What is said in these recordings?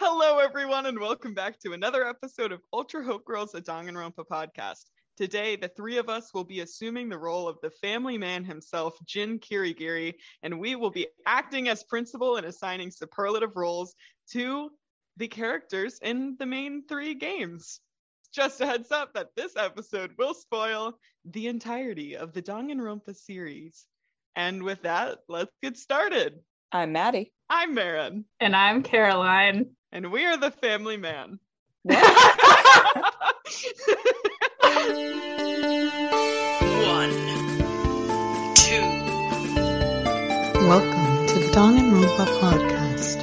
Hello, everyone, and welcome back to another episode of Ultra Hope Girls, a Danganronpa podcast. Today, the three of us will be assuming the role of the family man himself, Jin Kirigiri, and we will be acting as principal and assigning superlative roles to the characters in the main three games. Just a heads up that this episode will spoil the entirety of the Danganronpa series. And with that, let's get started. I'm Maddie. I'm Marin. And I'm Caroline. And we are the family man. One, two, Welcome to the Danganronpa podcast.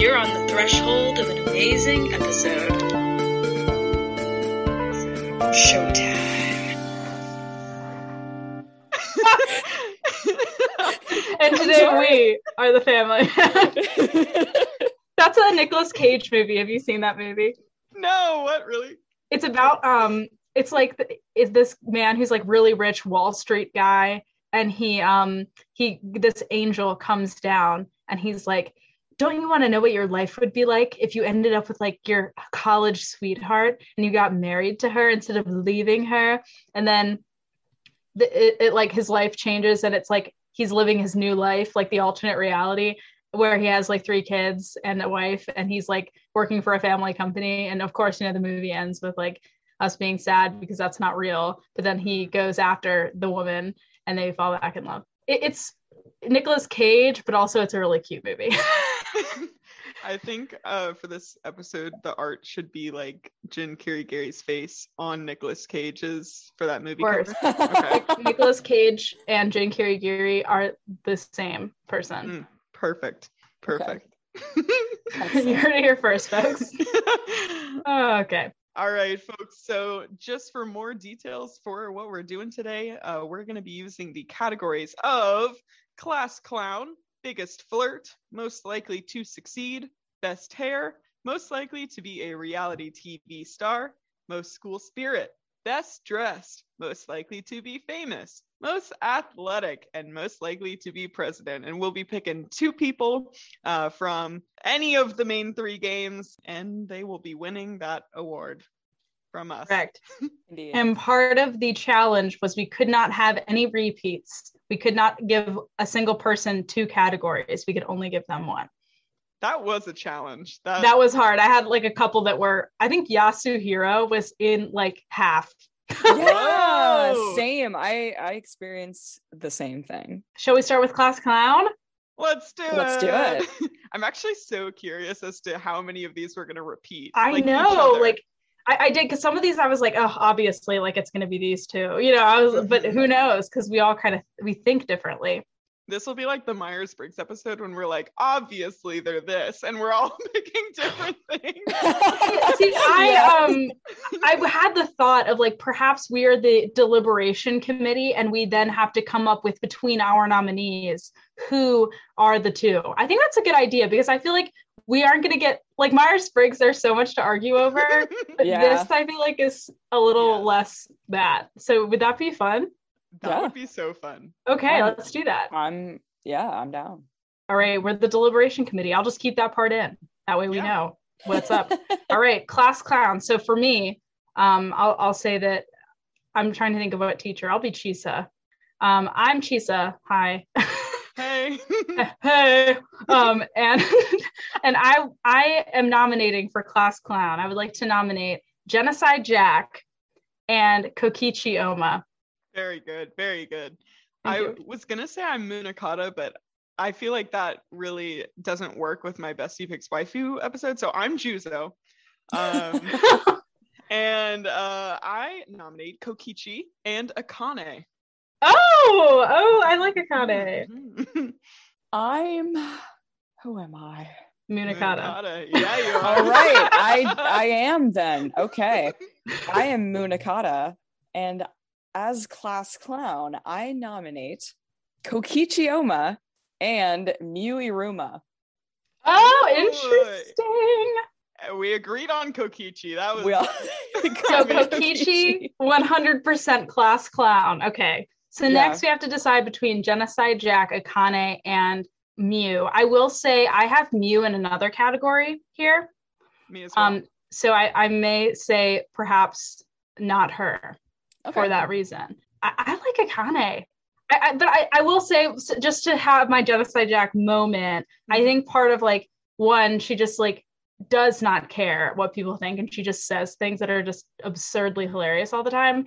You're on the threshold of an amazing episode. Showtime. And today we are the family. That's a Nicolas Cage movie. Have you seen that movie? no, what really? It's about um it's like the, is this man who's like really rich Wall Street guy and he um he this angel comes down and he's like don't you want to know what your life would be like if you ended up with like your college sweetheart and you got married to her instead of leaving her and then the, it, it like his life changes and it's like he's living his new life like the alternate reality where he has like three kids and a wife and he's like working for a family company. And of course you know the movie ends with like us being sad because that's not real but then he goes after the woman and they fall back in love. It, it's nicholas Cage but also it's a really cute movie I think uh, for this episode, the art should be like Jin Kirigi's face on Nicolas Cage's for that movie. Of course. Okay. Nicolas Cage and Jin Kirigiri are the same person Mm, perfect. Perfect. you heard it here first folks oh, okay All right, folks. So, just for more details for what we're doing today, uh, we're going to be using the categories of class clown, biggest flirt, most likely to succeed, best hair, most likely to be a reality TV star, most school spirit, best dressed, most likely to be famous, most athletic, and most likely to be president. And we'll be picking two people uh, from any of the main three games, and they will be winning that award from us. correct Indeed. And part of the challenge was we could not have any repeats. We could not give a single person two categories. We could only give them one. That was a challenge. That, That was hard. I had like a couple that were, I think Yasuhiro was in like half. yeah, same. I I experienced the same thing. Shall we start with Class Clown? Let's do it. Let's do it. I'm actually so curious as to how many of these we're gonna repeat. I like, know, like I, I did because some of these I was like, oh, obviously, like it's gonna be these two. You know, I was, but Mhm. who knows? Because we all kind of we think differently. This will be like the Myers Briggs episode when we're like, obviously they're this, and we're all picking different things. See, I um I had the thought of like perhaps we are the deliberation committee and we then have to come up with between our nominees who are the two. I think that's a good idea because I feel like we aren't going to get like Myers Briggs. There's so much to argue over. But Yeah. this I feel like is a little Yeah. less that. So would that be fun? That Yeah. would be so fun. Okay, Um, let's do that. I'm yeah, I'm down. All right, we're the deliberation committee. I'll just keep that part in. That way we Yeah. know what's up. All right, class clown. So for me, um, I'll, I'll say that I'm trying to think of what teacher. I'll be Chisa. Um, I'm Chisa. Hi. Hey. hey. Um, and and I I am nominating for class clown. I would like to nominate Genocide Jack and Kokichi Oma. Very good. Very good. Thank I you. was gonna say I'm Munakata, but I feel like that really doesn't work with my bestie picks waifu episode. So I'm Juzo. Um, and uh, I nominate Kokichi and Akane. Oh, oh, I like Akane. Mhm. I'm who am I? Munakata. Munakata. Yeah, you are. All right, I I am then. Okay. I am Munakata, and as class clown, I nominate Kokichi Oma and Miu Iruma. Oh, interesting. We agreed on Kokichi. That was We all So Kokichi, 100% class clown. Okay. So Yeah. next we have to decide between Genocide Jack, Akane, and Miu. I will say I have Miu in another category here. me as well. Um, so I, I may say perhaps not her for that reason. I, I like Akane. I, I, but I, I will say just to have my genocide jack moment i mm-hmm. think part of like one she just like does not care what people think and she just says things that are just absurdly hilarious all the time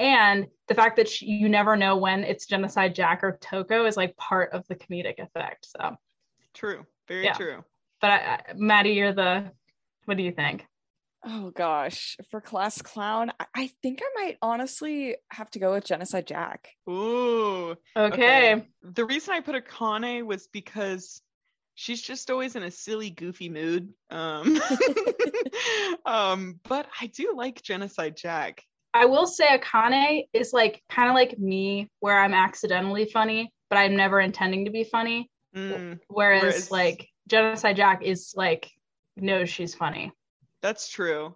and the fact that she, you never know when it's genocide jack or toko is like part of the comedic effect so True. Very yeah. true. but I, I, maddie you're the what do you think Oh gosh, for class clown, I, I think I might honestly have to go with Genocide Jack. Ooh. okay, The reason I put Akane was because she's just always in a silly, goofy mood. Um, um, but I do like Genocide Jack. I will say Akane is like kind of like me, where I'm accidentally funny, but I'm never intending to be funny. Mm, Whereas, Whereas- like Genocide Jack is like knows she's funny. That's true.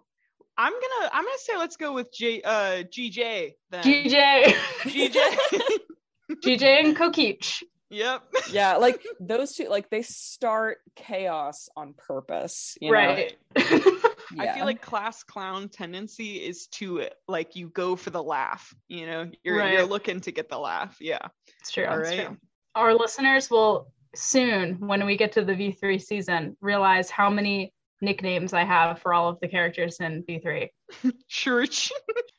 I'm gonna I'm gonna say let's go with J uh GJ then. GJ, GJ. GJ and Kokich. yep. Yeah, like those two, like they start chaos on purpose. You Right. Know? I feel like class clown tendency is to like you go for the laugh, you know, you're you're looking to get the laugh. Yeah. it's true. All it's right. true. Our listeners will soon, when we get to the V3 season, realize how many nicknames I have for all of the characters in V3. Church.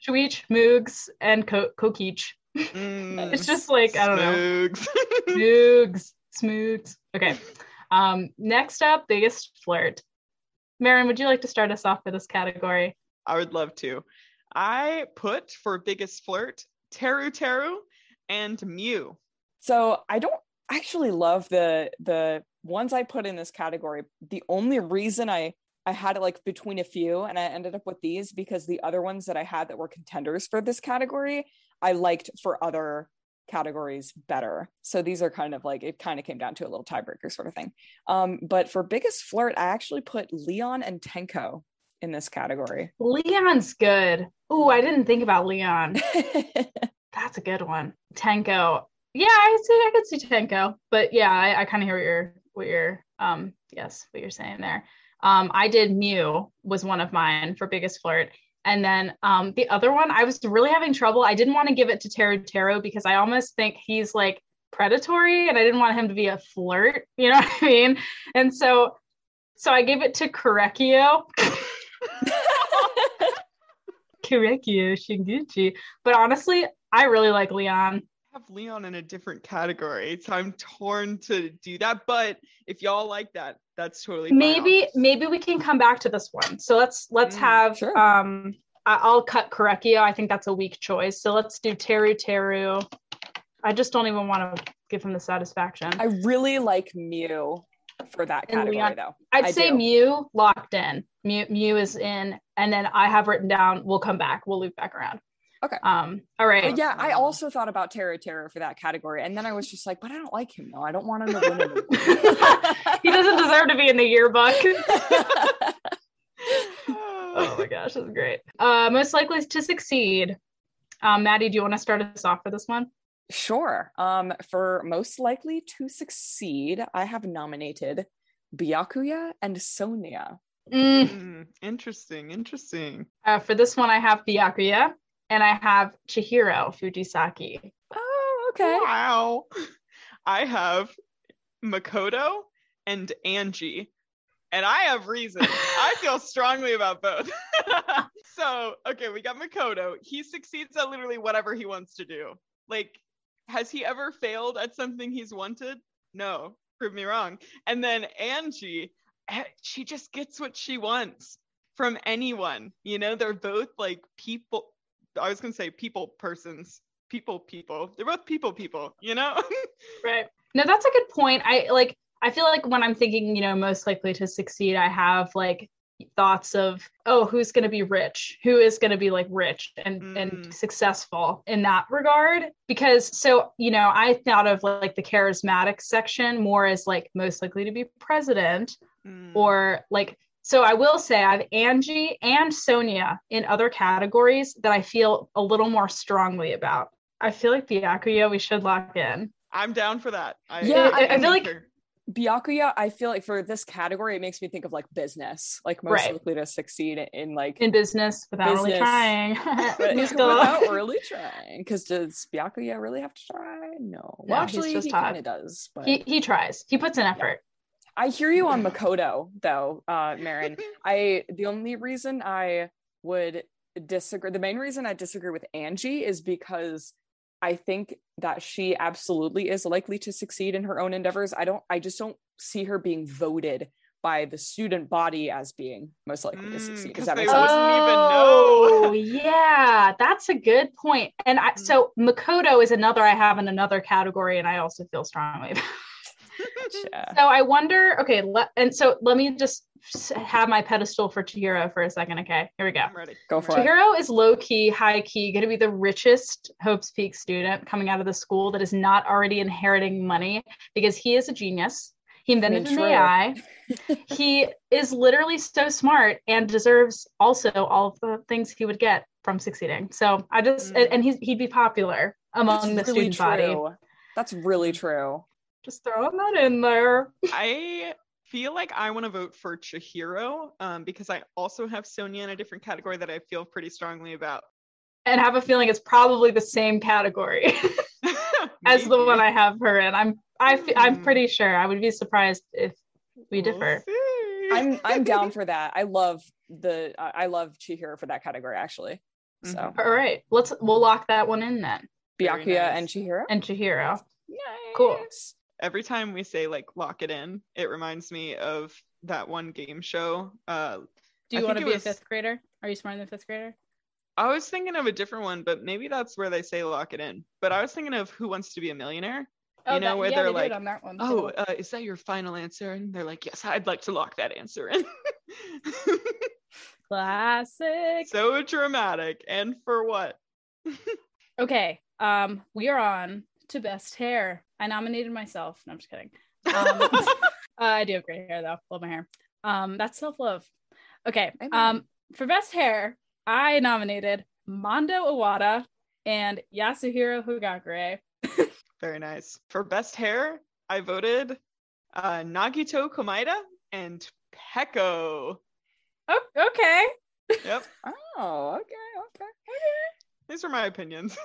Shuich, Moogs, and Ko- Kokich. Mm, It's just like, I don't know. Smoogs. Moogs, Smoogs. Okay. Um, next up, biggest flirt. Marin, would you like to start us off for this category? I would love to. I put for biggest flirt Teru Teru and Miu. So I don't actually love the the ones I put in this category. The only reason I I had it like between a few and I ended up with these because the other ones that I had that were contenders for this category, I liked for other categories better. So these are kind of like it kind of came down to a little tiebreaker sort of thing. Um, but for biggest flirt, I actually put Leon and Tenko in this category. Leon's good. Oh, I didn't think about Leon. That's a good one. Tenko. Yeah, I see. I could see Tenko, but yeah, I, I kind of hear what you're, what you're, um, yes, what you're saying there. Um, I did Miu was one of mine for biggest flirt, and then um, the other one, I was really having trouble. I didn't want to give it to Teru Teru because I almost think he's like predatory, and I didn't want him to be a flirt. You know what I mean? And so, so I gave it to Korekiyo. Korekiyo Shinguji. But honestly, I really like Leon. I have Leon in a different category, so I'm torn to do that. But if y'all like that, that's totally fine. Maybe maybe we can come back to this one. So let's let's Mm, have sure. um I- I'll cut Korekiyo. I think that's a weak choice. So let's do Teru Teru. I just don't even want to give him the satisfaction. I really like Miu for that category Leon- though. I'd I say do. Miu locked in. Miu Miu is in, and then I have written down. We'll come back. We'll loop back around. Okay. Um. All right. But yeah, I also thought about Terror Terror for that category. And then I was just like, but I don't like him though. I don't want him to win he doesn't deserve to be in the yearbook. oh my gosh, that's great. Uh, most likely to succeed. Um, Maddie, do you want to start us off for this one? Sure. Um, for most likely to succeed, I have nominated Byakuya and Sonia. Mm, Mm, interesting, interesting. uh, for this one, I have Byakuya and I have Chihiro Fujisaki. Oh, okay. Wow. I have Makoto and Angie. And I have reason. I feel strongly about both. so, okay, we got Makoto. He succeeds at literally whatever he wants to do. Like, has he ever failed at something he's wanted? No. Prove me wrong. And then Angie, eh, she just gets what she wants from anyone. You know, they're both like people. I was going to say people persons. People, people. They're both people, people, you know? Right. No, that's a good point. I like I feel like when I'm thinking, you know, most likely to succeed, I have like thoughts of, oh, who's going to be rich? Who is going to be like rich and Mm. and successful in that regard? Because so, you know, I thought of like the charismatic section more as like most likely to be president Mm. or like so I will say I have Angie and Sonia in other categories that I feel a little more strongly about. I feel like Byakuya we should lock in. I'm down for that. I, Yeah, I- I feel like- concur. Byakuya, I feel like for this category, it makes me think of like business, like most Right. likely to succeed in like In business without really trying. still- without really trying. Because does Byakuya really have to try? No. Well, No, he's actually, just he kind of does. But he he tries. He puts an effort. I hear you on Makoto, though, uh, Marin. I the only reason I would disagree, the main reason I disagree with Angie is because I think that she absolutely is likely to succeed in her own endeavors. I don't, I just don't see her being voted by the student body as being most likely to Mm, succeed. 'cause Does that they make sense? wouldn't even know. Oh, yeah, that's a good point. And I, so Makoto is another I have in another category, and I also feel strongly about. Gotcha. So I wonder. Okay, let, and so let me just have my pedestal for Chihiro for a second. Okay, here we go. I'm ready. Go for ready. it. Chihiro is low key, high key, going to be the richest Hope's Peak student coming out of the school that is not already inheriting money because he is a genius. He invented mean, an. AI. he is literally so smart and deserves also all of the things he would get from succeeding. So I just and, Mm. and he's, he'd be popular among the student body. That's really true. Just throwing that in there. I feel like I want to vote for Chihiro um, because I also have Sonia in a different category that I feel pretty strongly about. And have a feeling it's probably the same category as the one I have her in. I'm I f- I'm Hmm. pretty sure. I would be surprised if we We'll differ. I'm I'm down for that. I love the I I love Chihiro for that category actually. So Mhm. All right, let's we'll lock that one in then. Very Byakuya nice. and Chihiro. And Chihiro. Nice. Cool. Every time we say like lock it in, it reminds me of that one game show. Uh, Do you want to be was- a fifth grader? Are you smarter than a fifth grader? I was thinking of a different one, but maybe that's where they say lock it in. But I was thinking of Who Wants to Be a Millionaire. Oh, You know, that- where yeah, they're they like, on that one. Oh, uh, is that your final answer? And they're like, yes, I'd like to lock that answer in. classic. so dramatic. And for what? Okay, um, we are on to best hair. I nominated myself. No, I'm just kidding. Um, I do have great hair though. Love my hair. Um, that's self love. Okay. Um, for best hair, I nominated Mondo Owada and Yasuhiro Hagakure. Very nice. For best hair, I voted uh, Nagito Komaeda and Peko. Oh, okay. Yep, Oh, okay, okay. These are my opinions.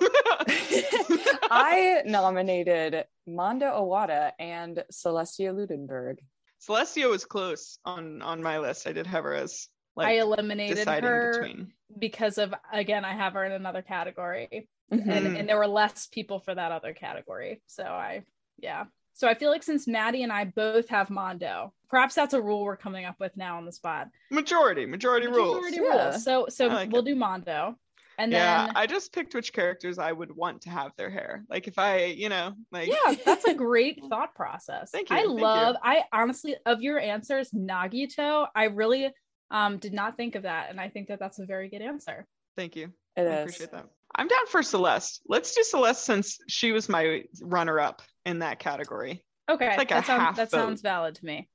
I nominated Mondo Owada and Celestia Ludenberg. Celestia was close on on my list. I did have her as like I eliminated her between. because of again, I have her in another category. Mhm. and, and there were less people for that other category. So I, yeah. So I feel like since Maddie and I both have Mondo, perhaps that's a rule we're coming up with now on the spot. Majority, majority rules. Majority Yeah. rules. So so like we'll it. do Mondo, and yeah, then I just picked which characters I would want to have their hair. Like if I, you know, like yeah, that's a great thought process. Thank you, I thank you. love. I honestly of your answers, Nagito. I really um did not think of that, and I think that that's a very good answer. Thank you. It I is. appreciate that. I'm down for Celeste. Let's do Celeste since she was my runner up in that category. Okay, like a that sounds half that vote. sounds valid to me.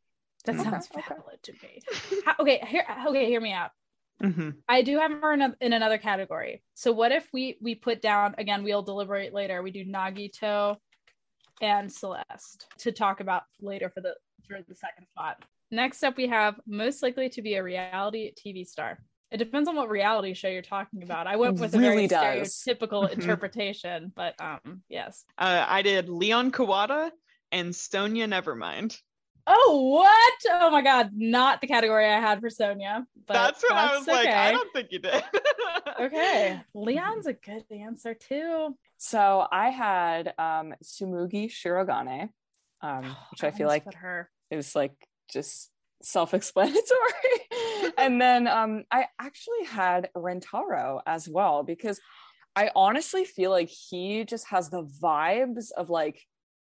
That Okay, sounds okay. valid to me. How- okay, here. Okay, hear me out. Hmm I do have her in, a, in another category. So what if we we put down again? We'll deliberate later. We do Nagito and Celeste to talk about later for the for the second spot. Next up, we have most likely to be a reality TV star. It depends on what reality show you're talking about. I went with a Really very does. stereotypical Mhm. interpretation, but um, yes. Uh, I did Leon Kuwata and Sonia Nevermind. Oh, what? Oh my God! Not the category I had for Sonia. But that's what I was like. I don't think you did. Okay, Leon's a good answer too. So I had um, Tsumugi Shirogane, um, which I feel like her. is like just self-explanatory. and then um, I actually had Rantaro as well because I honestly feel like he just has the vibes of like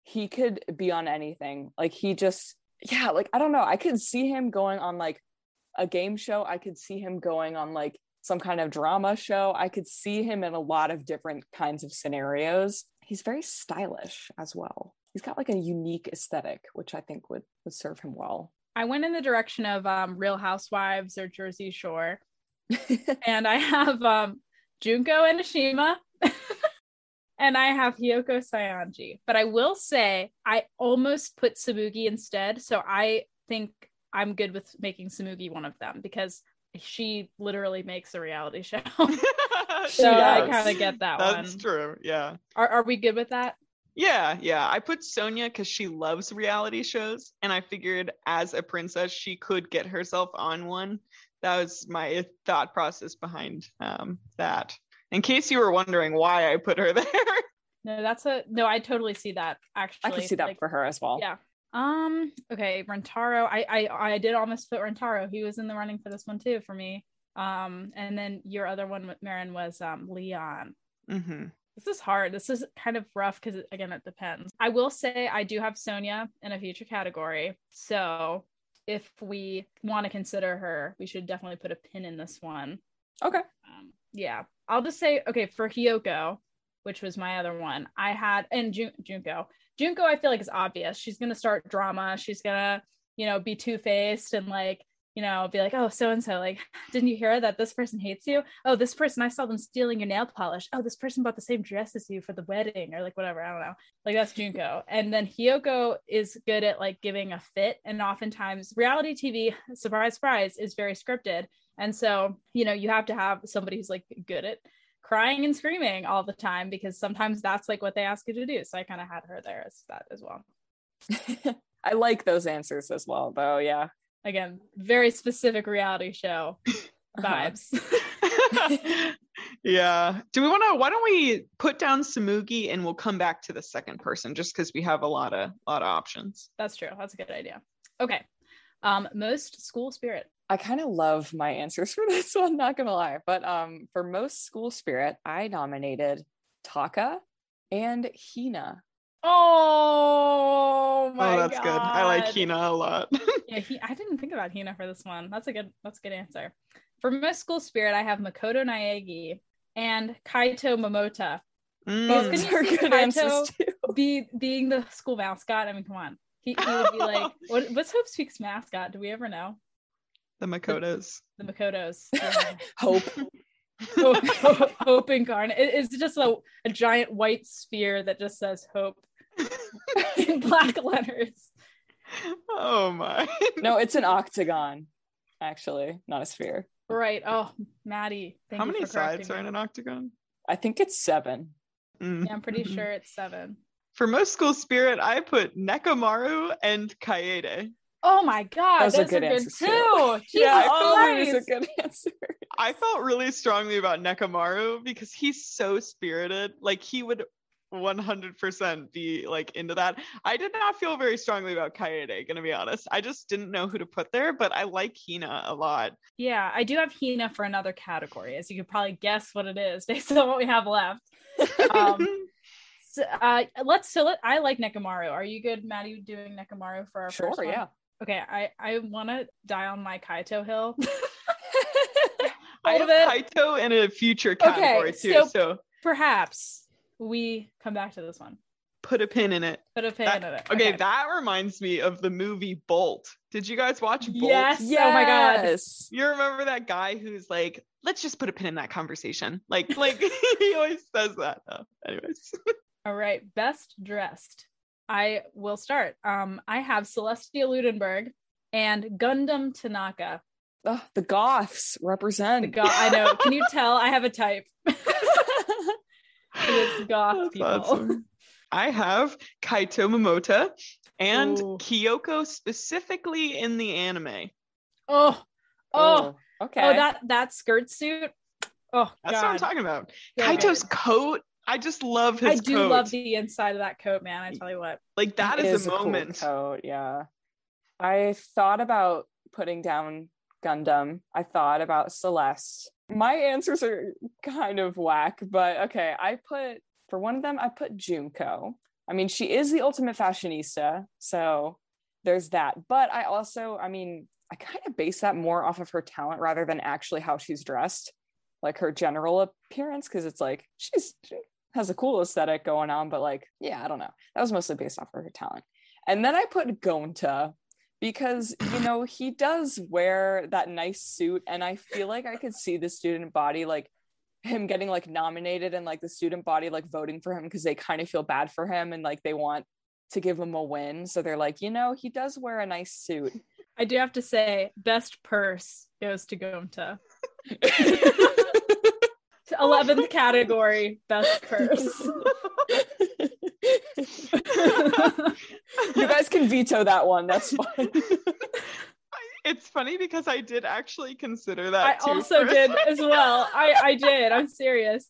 he could be on anything. Like he just yeah, like I don't know. I could see him going on like a game show. I could see him going on like some kind of drama show. I could see him in a lot of different kinds of scenarios. He's very stylish as well. He's got like a unique aesthetic, which I think would would serve him well. I went in the direction of um, Real Housewives or Jersey Shore, and I have um, Junko Enoshima, and I have Hiyoko Saionji. But I will say I almost put Tsumugi instead, so I think I'm good with making Tsumugi one of them because she literally makes a reality show. so I kind of get that That's one. true. Yeah. Are, are we good with that? Yeah, yeah. I put Sonia because she loves reality shows, and I figured as a princess she could get herself on one. That was my thought process behind um, that. In case you were wondering why I put her there. No, that's a no. I totally see that. Actually, I can see that Like, for her as well. Yeah. Um. Okay. Rantaro. I, I I did almost put Rantaro. He was in the running for this one too for me. Um. And then your other one, with Marin, was um Leon. hmm This is hard. This is kind of rough because again, it depends. I will say I do have Sonia in a future category. So if we want to consider her, we should definitely put a pin in this one. Okay. Um, yeah, I'll just say okay for Hiyoko, which was my other one. I had and Jun- Junko. Junko, I feel like is obvious. She's gonna start drama. She's gonna, you know, be two faced and like, you know, be like, oh, so and so, like, didn't you hear that this person hates you? Oh, this person, I saw them stealing your nail polish. Oh, this person bought the same dress as you for the wedding, or like whatever. I don't know. Like that's Junko. And then Hiyoko is good at like giving a fit, and oftentimes reality TV, surprise, surprise, is very scripted. And so, you know, you have to have somebody who's like good at crying and screaming all the time because sometimes that's like what they ask you to do. So I kind of had her there as that as well. I like those answers as well, though. Yeah. Again, very specific reality show uh-huh. vibes. yeah. Do we want to? Why don't we put down Tsumugi and we'll come back to the second person just because we have a lot of lot of options. that's true. That's a good idea. Okay. Um, most school spirit. I kind of love my answers for this one, not gonna lie. But um, for most school spirit, I nominated Taka and Hina. Oh my oh, that's good. I like Hina a lot. Yeah, he, I didn't think about Hina for this one. That's a good. That's a good answer. For most school spirit, I have Makoto Naegi and Kaito Momota. Mm. Both Those couldn't you are see good Kaito? answers too. Be being the school mascot. I mean, come on. He, he would be like, what, what's Hope's Peak mascot? Do we ever know? the Makotos. The Makotos. Hope. hope, hope, hope incarnate. It- it's just a, a giant white sphere that just says hope in black letters. oh my. No, it's an octagon, actually, not a sphere. Right. Oh, Maddie. Thank How you many for correcting sides are me. in an octagon? I think it's seven. Mm. Yeah, I'm pretty sure it's seven. For most school spirit, I put Nekomaru and Kaede. Oh my god, Those are good are good answers, too. too. Jesus yeah, that is a good answer. I felt really strongly about Nekomaru because he's so spirited. Like he would 100% be like into that. I did not feel very strongly about Kaede, gonna be honest. I just didn't know who to put there, but I like Hina a lot. Yeah, I do have Hina for another category, as you could probably guess what it is based on what we have left. Um, so, uh, let's so let, I like Nekomaru. Are you good, Maddie, doing Nekomaru for our Sure, first one? yeah. Okay, I I want to die on my Kaito hill. I All have it. Kaito in a future category too, so- so Perhaps we come back to this one. put a pin in it. Put a pin That- in it. okay, that reminds me of the movie Bolt. Did you guys watch Bolt? Yes. Oh my God. You remember that guy who's like, let's just put a pin in that conversation. Like, like he always says that. Anyways. All right, best dressed. I will start. Um, I have Celestia Ludenberg and Gundham Tanaka. Ugh, the Goths represent. The goth. I know. Can you tell? I have a type. It's goth That's people. awesome. I have Kaito Momota and Ooh. Kyoko specifically in the anime. Oh, oh, okay. oh! That that skirt suit. Oh That's what I'm talking about. So Kaito's good. coat. I just love his I do coat. love the inside of that coat, man. I tell you what. like that is, It is, a cool moment. coat, yeah. I thought about putting down Gundham. I thought about Celeste. My answers are kind of whack, but okay. I put for one of them, I put Junko. I mean, she is the ultimate fashionista, so there's that. But I also, I mean, I kind of base that more off of her talent rather than actually how she's dressed, like her general appearance, because it's like she's she has a cool aesthetic going on, but like, yeah, I don't know. That was mostly based off of her talent. And then I put Gonta because, you know, he does wear that nice suit. And I feel like I could see the student body, like him getting like nominated and like the student body like voting for him because they kind of feel bad for him and like they want to give him a win. So they're like, you know, he does wear a nice suit. I do have to say, best purse goes to Gonta. 11th category best purse. you guys can veto that one. That's fine. It's funny because I did actually consider that. I also did as well. I I did. I'm serious.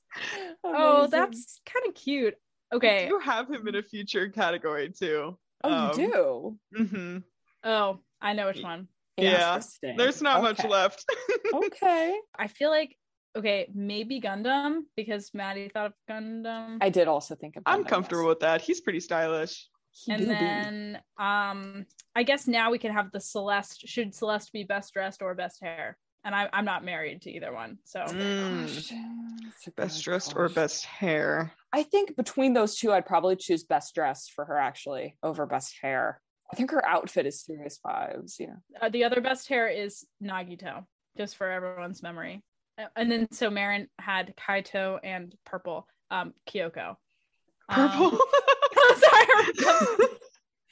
Oh, Amazing. Oh, that's kind of cute. Okay. You have him in a future category too. Oh, um, you do. Mm-hmm. Oh, I know which one. Yeah. There's not okay. much left. okay. I feel like okay, maybe Gundham because Maddie thought of Gundham. I did also think of. I'm comfortable yes. with that. He's pretty stylish. He and do be. then um I guess now we can have the Celeste. Should Celeste be best dressed or best hair? And I, I'm not married to either one, so Mm, Question. Best good dressed or best hair? I think between those two, I'd probably choose best dressed for her actually over best hair. I think her outfit is serious vibes. Yeah. uh, the other best hair is Nagito, just for everyone's memory. Uh, And then so Marin had Kaito and purple, um, Kyoko. Um, Purple. sorry,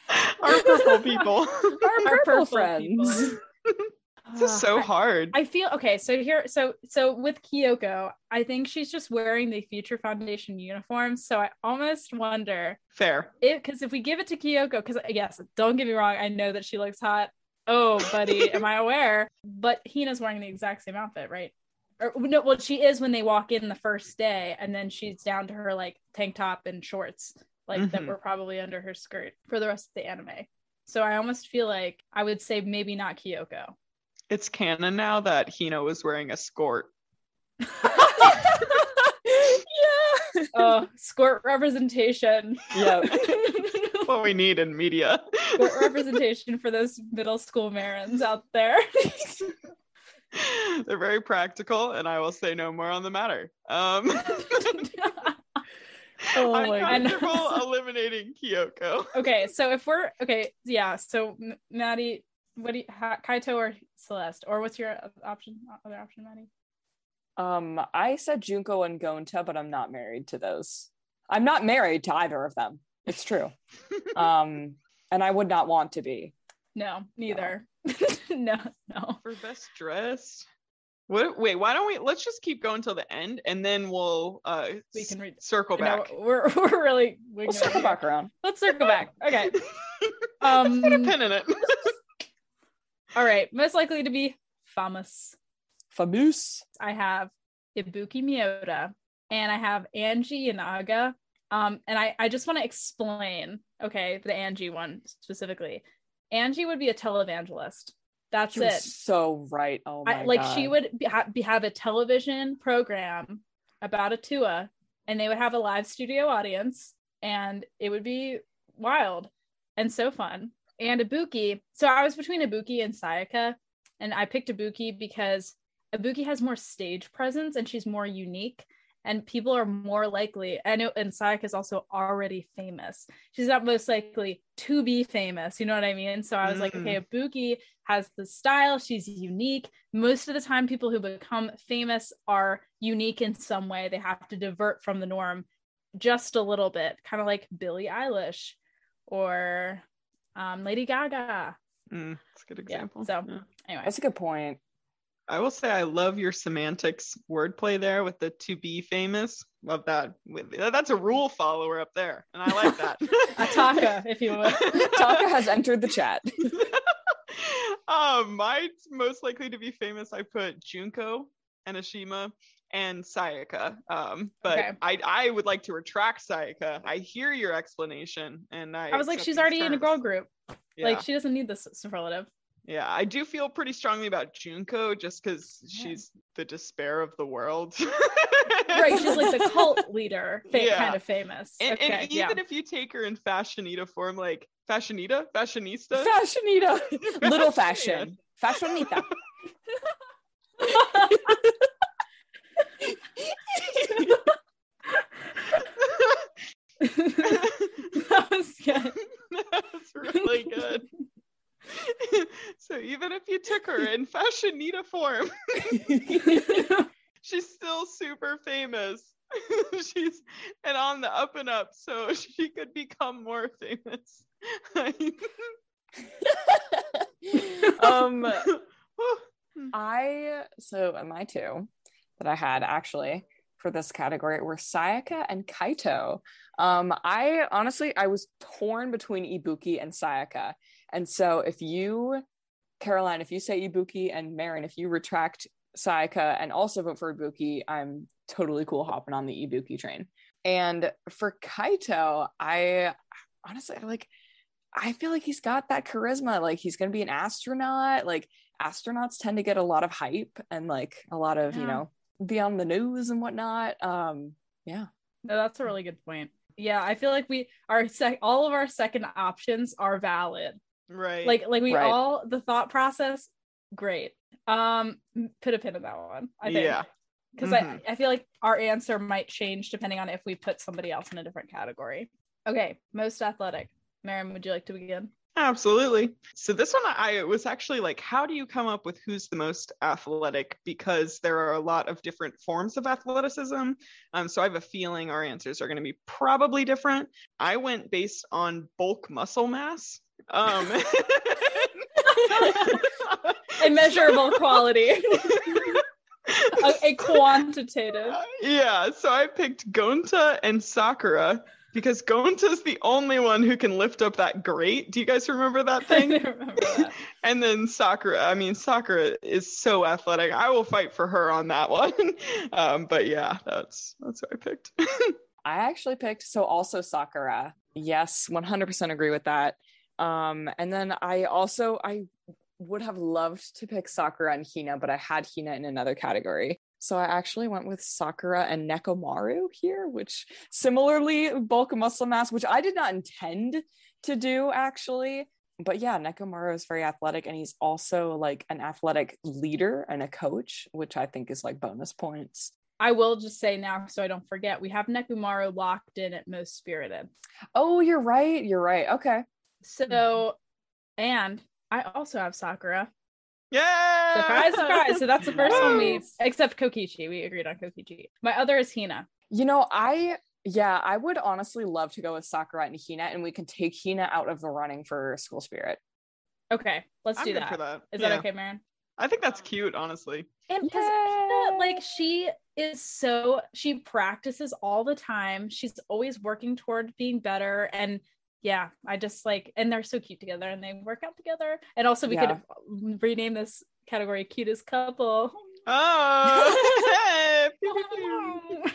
Our purple people. Our Our purple, purple friends. people. this is so I- hard. I feel okay. So here, so so with Kyoko, I think she's just wearing the Future Foundation uniform. So I almost wonder Fair. if, because if we give it to Kyoko, because yes, don't get me wrong, I know that she looks hot. Oh, buddy, am I aware? But Hina's wearing the exact same outfit, right? Or no, well, she is when they walk in the first day, and then she's down to her like tank top and shorts, like that Mhm. were probably under her skirt for the rest of the anime. So I almost feel like I would say maybe not Kyoko. It's canon now that Hina was wearing a skirt. yeah. oh, skirt representation. Yeah. what we need in media. Skirt representation for those middle school Marins out there. They're very practical, and I will say no more on the matter. Um, Oh I'm my God. eliminating Kyoko. okay, so if we're okay, yeah. So M- Maddie, what do you, ha, Kaito or Celeste, or what's your o- option? Other option, Maddie? Um, I said Junko and Gonta, but I'm not married to those. I'm not married to either of them. It's true. um, and I would not want to be. No, neither. no, no. For best dressed. What? Wait, why don't we? Let's just keep going till the end, and then we'll uh We can read- circle No, back. we're we're really We'll circle here. back around. Let's circle back. Okay. Let's put a Um. pin in it. All right. Most likely to be famous. Famous. I have Ibuki Mioda and I have Angie Yonaga. Um, and I, I just want to explain, okay, the Angie one specifically. Angie would be a televangelist. That's You're it. so right. Oh my I, like God. she would be, ha- be, have a television program about Atua, and they would have a live studio audience, and it would be wild and so fun. And Ibuki, so I was between Ibuki and Sayaka, and I picked Ibuki because Ibuki has more stage presence and she's more unique. And people are more likely, I know, and Sayaka is also already famous. She's not most likely to be famous. You know what I mean? So I was like, Mm. okay, Ibuki has the style. She's unique. Most of the time, people who become famous are unique in some way. They have to divert from the norm just a little bit, kind of like Billie Eilish or um, Lady Gaga. Mm, that's a good Yeah, example. so- Yeah. Anyway, That's a good point. I will say I love your semantics wordplay there with the to be famous. Love that. That's a rule follower up there, and I like that. Ataka, if you will. Taka has entered the chat. um, my most likely to be famous, I put Junko, Enoshima, and Sayaka. Um, but Okay. I I would like to retract Sayaka. I hear your explanation, and I I was like, she's these already in a girl group. Yeah. Like, she doesn't need this superlative. Yeah, I do feel pretty strongly about Junko just because she's the despair of the world. right, she's like the cult leader, fa- Yeah. kind of famous. And, okay, and yeah. even if you take her in fashionita form, like fashionita, fashionista, Fashionita. Little Fashion. fashion. Fashionita. that was good. That's really good. so even if you took her in fashionita form, she's still super famous. she's and on the up and up, so she could become more famous. um I so my two that I had actually for this category were Sayaka and Kaito. Um, I honestly I was torn between Ibuki and Sayaka, and so if you, Caroline, if you say Ibuki and Marin, if you retract Sayaka and also vote for Ibuki, I'm totally cool hopping on the Ibuki train. And for Kaito, I honestly I like. I feel like he's got that charisma. Like he's gonna be an astronaut. Like astronauts tend to get a lot of hype and like a lot of you know be on the news and whatnot um yeah No, that's a really good point. Yeah, I feel like we our sec all of our second options are valid. Right. Like like we Right. all the thought process, great. Um put a pin in that one, I think. yeah. Because Mhm. I, I feel like our answer might change depending on if we put somebody else in a different category. Okay, most athletic. Marin, would you like to begin? Absolutely. So this one I was actually like, how do you come up with who's the most athletic? Because there are a lot of different forms of athleticism. Um, so I have a feeling our answers are going to be probably different. I went based on bulk muscle mass. Um, A measurable quality. a, a quantitative. yeah, so I picked Gonta and Sakura because Gonta's the only one who can lift up that grate. Do you guys remember that I thing? remember that. and then Sakura, I mean, Sakura is so athletic. I will fight for her on that one. um, but yeah, that's that's what I picked. i actually picked so also sakura yes 100% agree with that um and then i also i would have loved to pick sakura and hina but i had hina in another category. So i actually went with sakura and nekomaru here which similarly bulk muscle mass which i did not intend to do actually. But yeah nekomaru is very athletic and he's also like an athletic leader and a coach which i think is like bonus points. I will just say now, so I don't forget, we have Nekomaru locked in at most spirited. oh you're right. You're right. Okay So, and I also have Sakura. yeah. Surprise, surprise. So that's the first one we, except Kokichi. We agreed on Kokichi. My other is Hina. You know, I yeah, I would honestly love to go with Sakura and Hina, and we can take Hina out of the running for School Spirit. Okay, let's I'm do that. for that. Is Yeah. that okay, Marin? I think that's cute, honestly. And because Yay! like she is so she practices all the time. She's always working toward being better. And yeah, I just like and they're so cute together and they work out together. And also we Yeah. could rename this category cutest couple. Oh.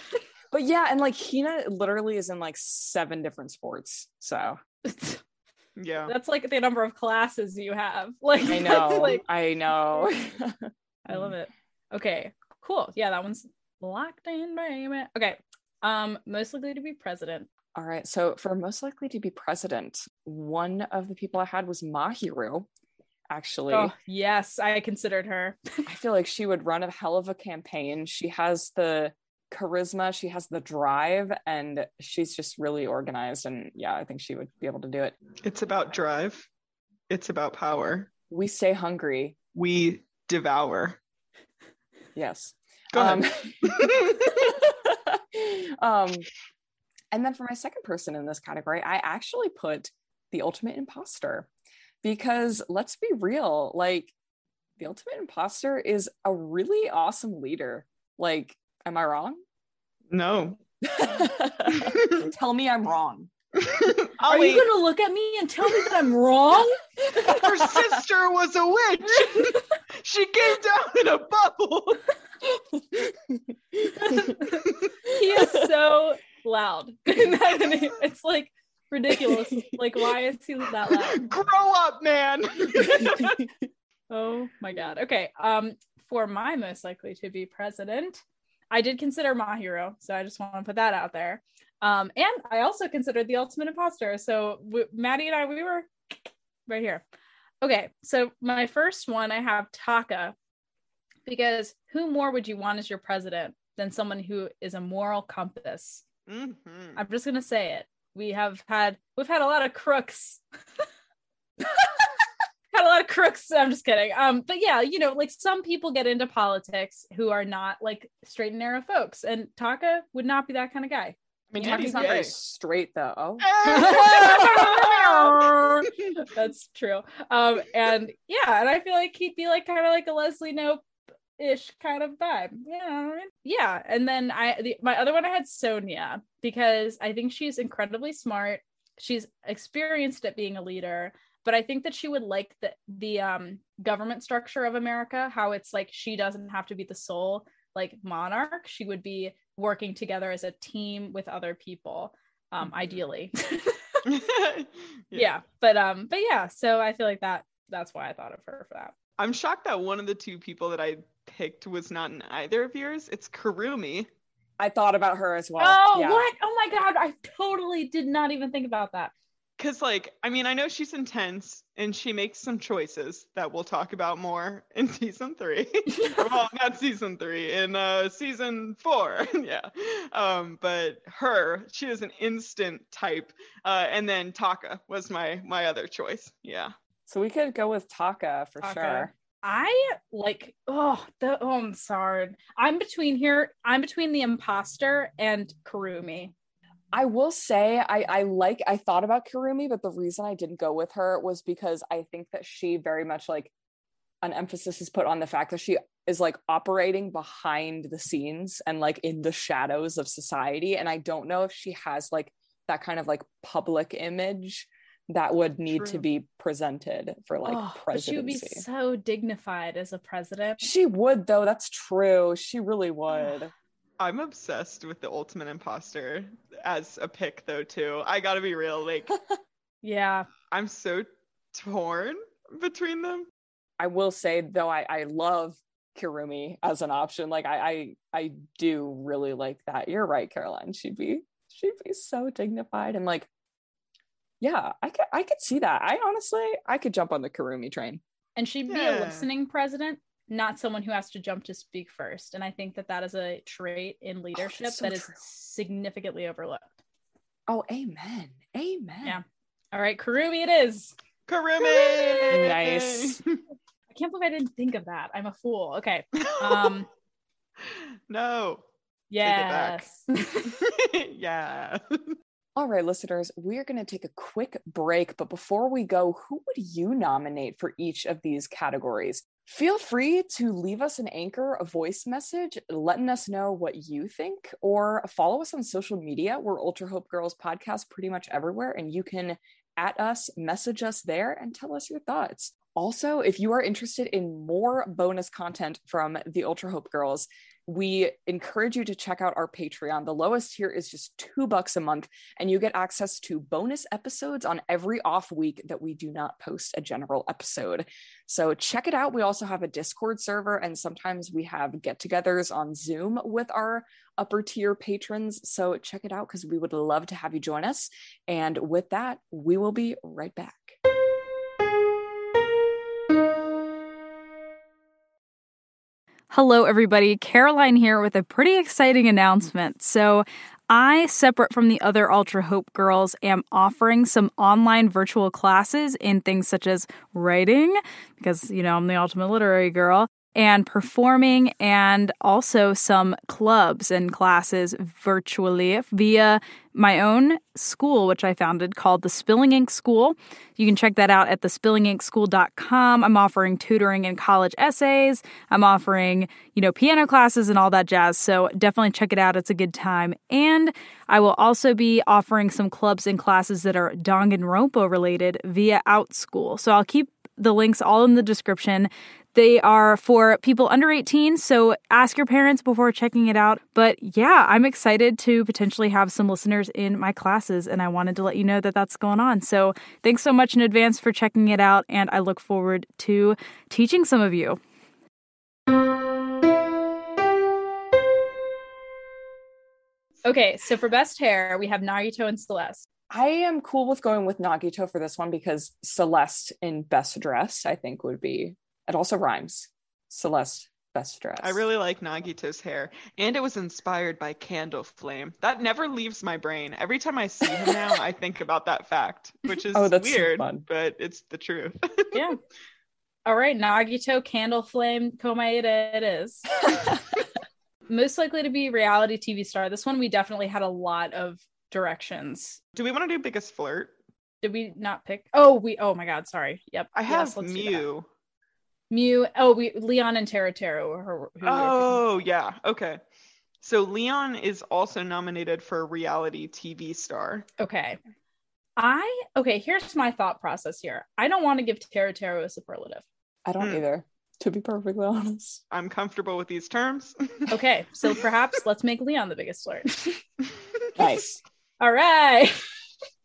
But yeah, and like Hina literally is in like seven different sports. So yeah. That's like the number of classes you have. Like I know, like I know. I love it. Okay, cool. Yeah, that one's locked in, baby. Okay. Um, most likely to be president. All right. So for most likely to be president, one of the people I had was Mahiru. Actually, Oh, yes, I considered her. I feel like she would run a hell of a campaign. She has the charisma, she has the drive, and she's just really organized. And yeah, I think she would be able to do it. It's about drive. It's about power. We stay hungry. We devour. Yes. Go Um, um, and then for my second person in this category, I actually put the ultimate imposter because let's be real, like the ultimate imposter is a really awesome leader. Like, am I wrong? no. Tell me I'm wrong. Are oh, you gonna look at me and tell me that I'm wrong? Her sister was a witch. she came down in a bubble. he is so loud. it's like ridiculous. Like, why is he that loud? Grow up, man. Oh my god. Okay. Um, for my most likely to be president, I did consider Mahiru, so I just want to put that out there. Um, and I also considered the ultimate imposter. So w- Maddie and I, we were right here. Okay, so my first one, I have Taka, because who more would you want as your president than someone who is a moral compass? Mhm. I'm just gonna say it. We have had we've had a lot of crooks. had a lot of crooks. I'm just kidding. Um, but yeah, you know, like some people get into politics who are not like straight and narrow folks, and Taka would not be that kind of guy. I mean, Yeah, Taka's not very straight though. That's true. Um, and yeah, and I feel like he'd be like kind of like a Leslie Knope ish kind of vibe. You know what I mean? Yeah. And then I the, my other one I had Sonia because I think she's incredibly smart. She's experienced at being a leader, but I think that she would like the the um government structure of America, how it's like she doesn't have to be the sole like monarch. She would be working together as a team with other people, um, ideally. yeah. but um but yeah so i feel like that that's why i thought of her for that I'm shocked that one of the two people that I picked was not in either of yours. It's Kirumi. I thought about her as well. oh yeah. what oh my god i totally did not even think about that Cause like, I mean, I know she's intense and she makes some choices that we'll talk about more in season three. well, not season three, in uh season four. yeah. Um, but her, she is an instant type. Uh, and then Taka was my my other choice. Yeah. So we could go with Taka for Taka. sure. I like oh the oh i'm sorry. I'm between here i'm between the imposter and kirumi. I will say I I like I thought about Kirumi, but the reason I didn't go with her was because I think that she very much like an emphasis is put on the fact that she is like operating behind the scenes and like in the shadows of society. And I don't know if she has like that kind of like public image that would need to be presented for like oh, but she would be presidency. so dignified as a president She would though, that's true. She really would. I'm obsessed with the ultimate imposter as a pick though too. I gotta be real, like yeah I'm so torn between them. I will say though, I, I love Kirumi as an option. Like I, I I do really like that. You're right, Caroline. She'd be she'd be so dignified and like yeah, I could I could see that. I honestly I could jump on the Kirumi train. and she'd be Yeah. a listening president not someone who has to jump to speak first and i think that that is a trait in leadership so that is true. significantly overlooked Oh, amen. Amen. Yeah. all right kirumi it is Kirumi! Nice. i can't believe i didn't think of that i'm a fool okay um no. Take yes yeah. All right, listeners, we're going to take a quick break. But before we go, who would you nominate for each of these categories? Feel free to leave us an anchor, a voice message, letting us know what you think, or follow us on social media. We're Ultra Hope Girls podcast pretty much everywhere, and you can at us, message us there, and tell us your thoughts. Also, if you are interested in more bonus content from the Ultra Hope Girls, we encourage you to check out our Patreon. The lowest tier is just two bucks a month, and you get access to bonus episodes on every off week that we do not post a general episode. So check it out. We also have a Discord server, and sometimes we have get togethers on Zoom with our upper tier patrons. So check it out because we would love to have you join us. And with that, we will be right back. Hello, everybody. Caroline here with a pretty exciting announcement. So, I, separate from the other Ultra Hope girls, am offering some online virtual classes in things such as writing, because, you know, I'm the ultimate literary girl, and performing, and also some clubs and classes virtually via my own school, which I founded called the Spilling Ink School. You can check that out at thespillinginkschool.com. I'm offering tutoring and college essays. I'm offering, you know, piano classes and all that jazz. So definitely check it out. It's a good time. And I will also be offering some clubs and classes that are Danganronpa related via Outschool. So I'll keep the links all in the description. They are for people under 18, so ask your parents before checking it out. But yeah, I'm excited to potentially have some listeners in my classes, and I wanted to let you know that that's going on. So thanks so much in advance for checking it out, and I look forward to teaching some of you. Okay, so for best hair, we have Nagito and Celeste. I am cool with going with Nagito for this one because Celeste in best dress, I think would be it also rhymes. Celeste best dress. I really like Nagito's hair, and it was inspired by Candle Flame. That never leaves my brain. Every time I see him now, I think about that fact, which is Oh, that's so weird, fun. but it's the truth. Yeah. All right, Nagito, Candle Flame, Komaeda it is. Most likely to be reality TV star. This one we definitely had a lot of directions. do we want to do biggest flirt? Did we not pick? Oh, we. Oh my God, sorry. Yep. I have let's. Miu. Miu. Oh, we Leon and Teruteru were her. who we were Oh, yeah. Okay. So Leon is also nominated for reality TV star. Okay. I okay. Here's my thought process here. I don't want to give Teruteru a superlative. I don't Hmm. either, to be perfectly honest. I'm comfortable with these terms. Okay, so perhaps let's make Leon the biggest flirt. Nice. All right.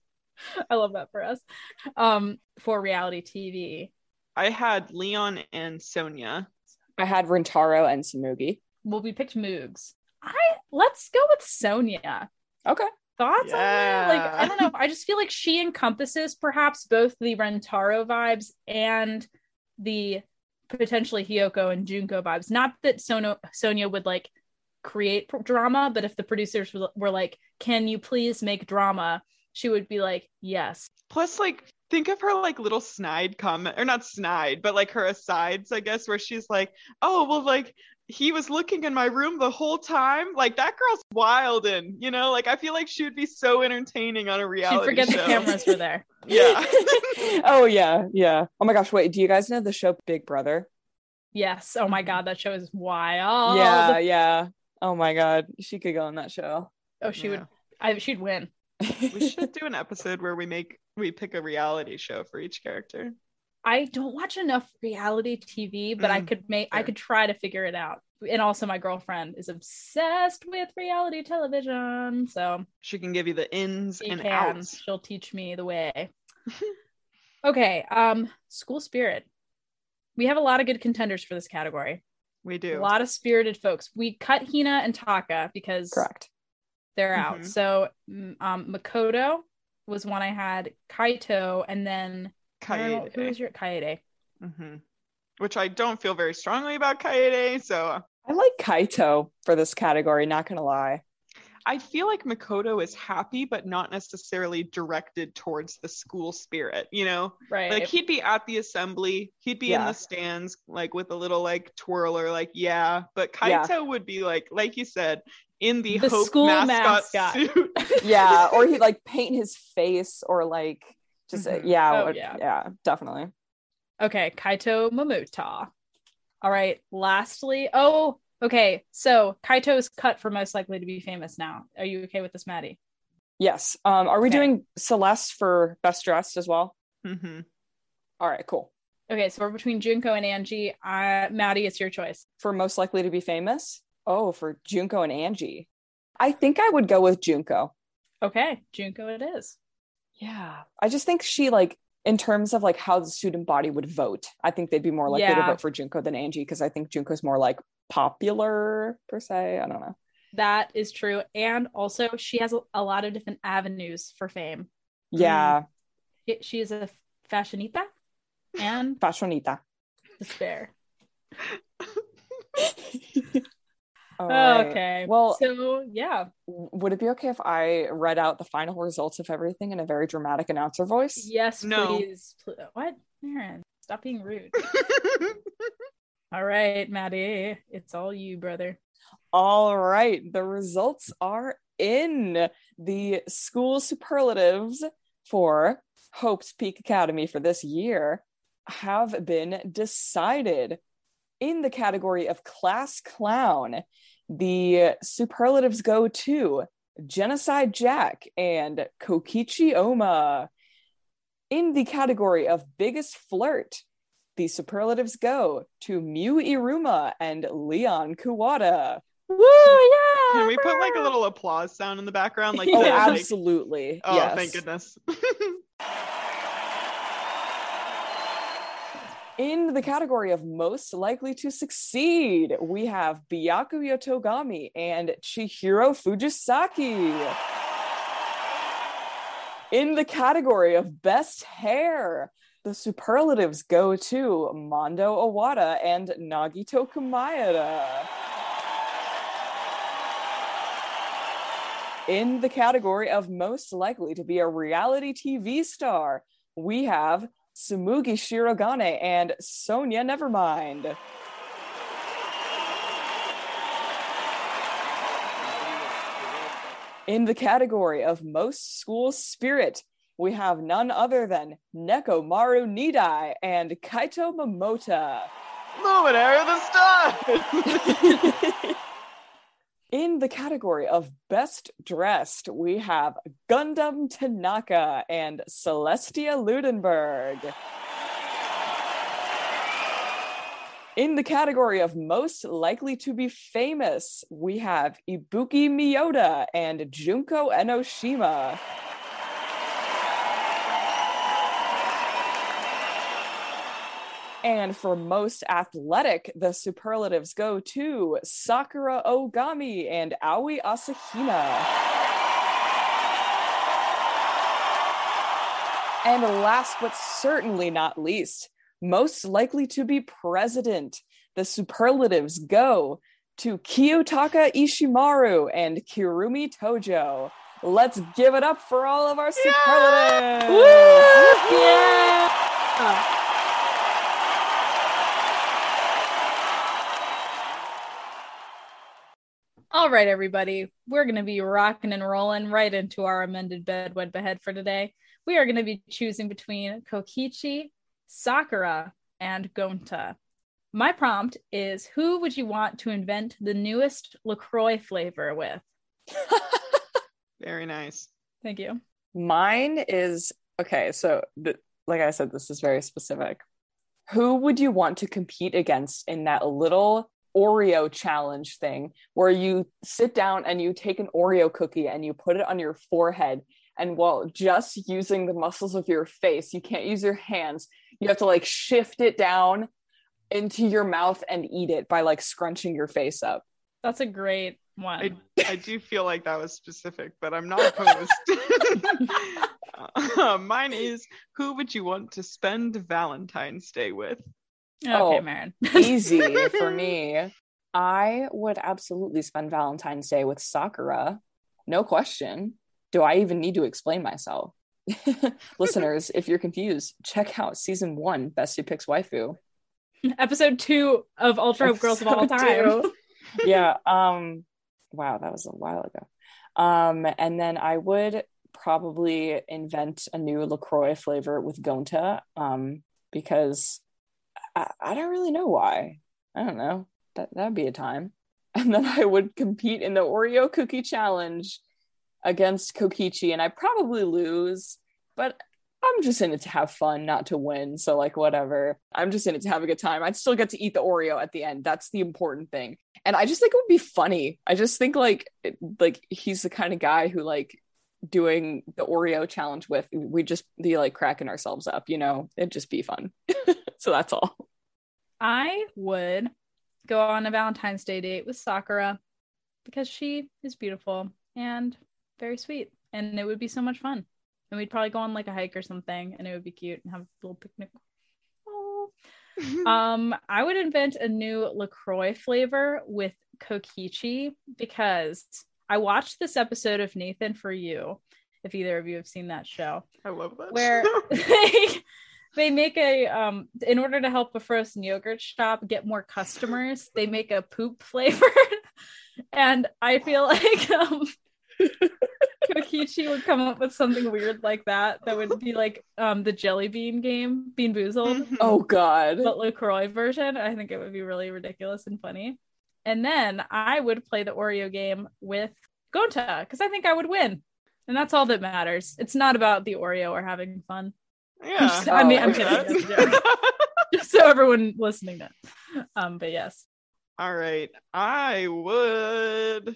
I love that for us. Um, for reality TV. I had Leon and Sonia. I had Rantaro and Tsumugi. Well, we picked Moogs. I let's go with Sonia. Okay. Thoughts on that? Like, I don't know. I just feel like she encompasses perhaps both the Rantaro vibes and the potentially Hiyoko and Junko vibes. Not that Sono Sonia would like create pr- drama, but if the producers were, were like, "Can you please make drama?" she would be like, "Yes." Plus, like, think of her like little snide comment, or not snide, but like her asides, I guess, where she's like, "Oh, well, like he was looking in my room the whole time." Like that girl's wild, and you know, like I feel like she would be so entertaining on a reality She'd forget show. the cameras were there. Yeah. oh yeah, yeah. Oh my gosh, wait, do you guys know the show Big Brother? Yes. Oh my god, that show is wild. Yeah, yeah. Oh my god, she could go on that show. Oh, she would. I, she'd win. we should do an episode where we make we pick a reality show for each character. I don't watch enough reality TV, but I Mm, could make. I could try to figure it out. And also, my girlfriend is obsessed with reality television, so She can give you the ins and can. outs. She'll teach me the way. okay. Um, school spirit. We have a lot of good contenders for this category. We do. A lot of spirited folks. We cut Hina and Taka because Correct. they're out. Mhm. So um Makoto was one I had, Kaito, and then I don't who Kaede. was your Kaede? hmm Which I don't feel very strongly about Kaede, so I like Kaito for this category, not gonna lie. I feel like Makoto is happy, but not necessarily directed towards the school spirit, you know? Right. Like he'd be at the assembly, he'd be in the stands, like with a little like twirler, like, yeah. But Yeah. Kaito would be like, like you said, in the, The Hope school mascot, mascot. suit. Yeah, or he'd like paint his face or like just Mhm. yeah, Oh, what- yeah. yeah, definitely. Okay, Kaito Momota. All right, lastly, oh, okay. So Kaito's cut for most likely to be famous now. Are you okay with this, Maddie? Yes. Um, are we Okay. doing Celeste for best dressed as well? Mm-hmm. All right, cool. Okay, so we're between Junko and Angie. Uh, Maddie, it's your choice. For most likely to be famous? Oh, for Junko and Angie. I think I would go with Junko. Okay, Junko it is. Yeah. I just think she like in terms of like how the student body would vote, I think they'd be more likely to vote for Junko than Angie because I think Junko's more like popular per se. I don't know. That is true. And also, she has a, lot of different avenues for fame. Mm. Yeah. It- she is a fashionista and Fashionista. despair. All right. Okay. Well- so yeah. Would it be okay if I read out the final results of everything in a very dramatic announcer voice? Yes, No. please. Pl- What? Aaron, stop being rude. All right, Maddie, it's all you, brother. All right, the results are in. The school superlatives for Hope's Peak Academy for this year have been decided. In the category of class clown, the superlatives go to Genocide Jack and Kokichi Oma. In the category of biggest flirt, the superlatives go to Miu Iruma and Leon Kuwata. Woo, yeah. Can we put like a little applause sound in the background? Like, Oh, the, like- absolutely. oh, yes. thank goodness. In the category of most likely to succeed, we have Byakuya Togami and Chihiro Fujisaki. In the category of best hair, the superlatives go to Mondo Owada and Nagito Komaeda. In the category of most likely to be a reality TV star, we have Tsumugi Shirogane and Sonia Nevermind. In the category of most school spirit, we have none other than Nekomaru Nidai and Kaito Momota. Luminary of the Stars! In the category of best dressed, we have Gundham Tanaka and Celestia Ludenberg. In the category of most likely to be famous, we have Ibuki Mioda and Junko Enoshima. And for most athletic, the superlatives go to Sakura Ogami and Aoi Asahina. And last but certainly not least, most likely to be president, the superlatives go to Kiyotaka Ishimaru and Kirumi Tojo. Let's give it up for all of our superlatives. Yeah. All right, everybody. We're going to be rocking and rolling right into our amended bedwed behead for today. We are going to be choosing between Kokichi, Sakura, and Gonta. My prompt is Who would you want to invent the newest LaCroix flavor with? Very nice. Thank you. Mine is okay. So, th- like I said, this is very specific. Who would you want to compete against in that little Oreo challenge thing where you sit down and you take an Oreo cookie and you put it on your forehead? And while just using the muscles of your face, you can't use your hands, you have to like shift it down into your mouth and eat it by like scrunching your face up. That's a great I, one. I do feel like that was specific, but I'm not opposed. Uh, mine is Who would you want to spend Valentine's Day with? Okay, Oh. Marin. easy for me. I would absolutely spend Valentine's Day with Sakura. No question. Do I even need to explain myself? Listeners, if you're confused, check out season one, Bestie Picks Waifu. Episode two of Ultra Hope Girls of All Time. yeah. Um, wow, that was a while ago. Um, and then I would probably invent a new LaCroix flavor with Gonta. Um, because I, I don't really know why. I don't know. That that'd be a time. And then I would compete in the Oreo cookie challenge against Kokichi, and I probably lose, but I'm just in it to have fun, not to win. So like whatever. I'm just in it to have a good time. I'd still get to eat the Oreo at the end. That's the important thing. And I just think it would be funny. I just think like like he's the kind of guy who like doing the Oreo challenge with we just be like cracking ourselves up, you know. It'd just be fun. so that's all. I would go on a Valentine's Day date with Sakura because she is beautiful and very sweet. And it would be so much fun. And we'd probably go on like a hike or something and it would be cute and have a little picnic. Oh. um, I would invent a new LaCroix flavor with Kokichi because I watched this episode of Nathan for You, if either of you have seen that show I love that. where they they make a um in order to help a frozen yogurt shop get more customers they make a poop flavor and i feel like um kokichi would come up with something weird like that that would be like um the jelly bean game BeanBoozled Oh god. but LaCroix version. I think it would be really ridiculous and funny. And then I would play the Oreo game with Gonta because I think I would win. And that's all that matters. It's not about the Oreo or having fun. yeah. I mean, I'm kidding. okay. That's a joke. Just so everyone listening knows. Um, but yes. All right. I would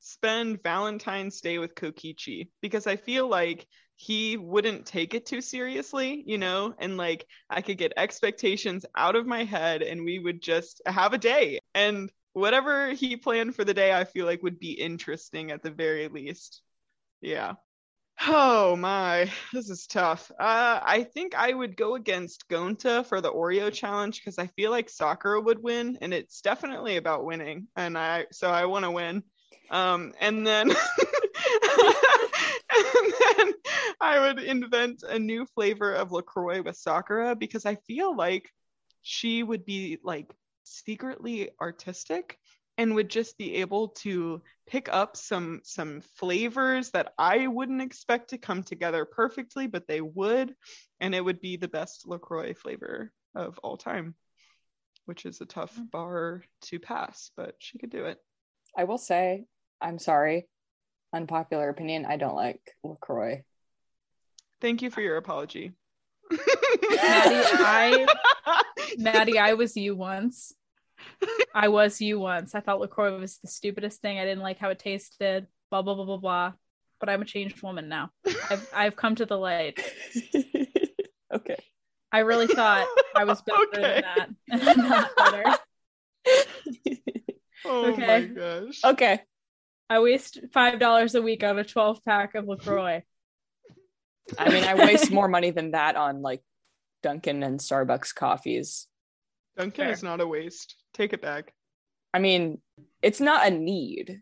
spend Valentine's Day with Kokichi because I feel like he wouldn't take it too seriously, you know, and like I could get expectations out of my head and we would just have a day. And whatever he planned for the day, I feel like would be interesting at the very least. Yeah. Oh my, this is tough. Uh, I think I would go against Gonta for the Oreo challenge because I feel like Sakura would win, and it's definitely about winning, and I so I want to win. Um, and then and then I would invent a new flavor of Lacroix with Sakura because I feel like she would be like secretly artistic and would just be able to pick up some some flavors that I wouldn't expect to come together perfectly, but they would, and it would be the best LaCroix flavor of all time, which is a tough mm. bar to pass, but she could do it. I will say, I'm sorry, unpopular opinion. I don't like Lacroix. Thank you for your apology. Maddie, I Maddie, I was you once. I was you once. I thought LaCroix was the stupidest thing. I didn't like how it tasted, blah blah blah blah blah. But I'm a changed woman now. I've I've come to the light. okay. I really thought I was better Okay. than that. Not better. Oh Okay. my gosh. Okay. I waste five dollars a week on a 12 pack of LaCroix. I mean, I waste more money than that on like Dunkin' and Starbucks coffees. Dunkin' Fair. is not a waste. Take it back. I mean, it's not a need,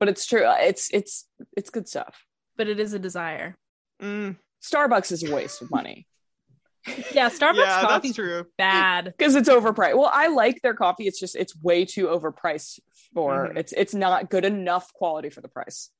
but it's true. It's it's it's good stuff. But it is a desire. Mm, Starbucks is a waste of money Yeah, Starbucks yeah, that's coffee's true. bad. because it's overpriced. Well, I like their coffee. It's just it's way too overpriced for Mhm. it's it's not good enough quality for the price.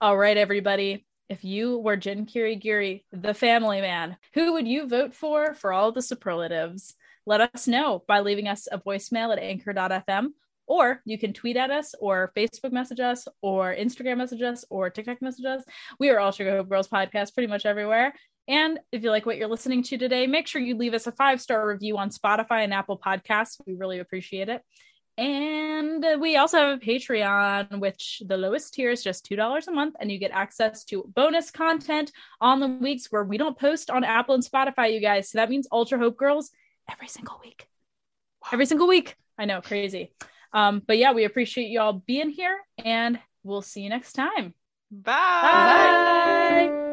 All right, everybody. If you were Jin Kirigiri, the family man, who would you vote for for all the superlatives? Let us know by leaving us a voicemail at anchor.fm, or you can tweet at us, or Facebook message us, or Instagram message us, or TikTok message us. We are Ultra Hope Girls podcast pretty much everywhere. And if you like what you're listening to today, make sure you leave us a five star review on Spotify and Apple Podcasts. We really appreciate it. And we also have a Patreon, which the lowest tier is just $2 a month, and you get access to bonus content on the weeks where we don't post on Apple and Spotify, you guys. So that means Ultra Hope Girls every single week. Every single week. I know, crazy. Um, but yeah, we appreciate you all being here, and we'll see you next time. Bye. Bye.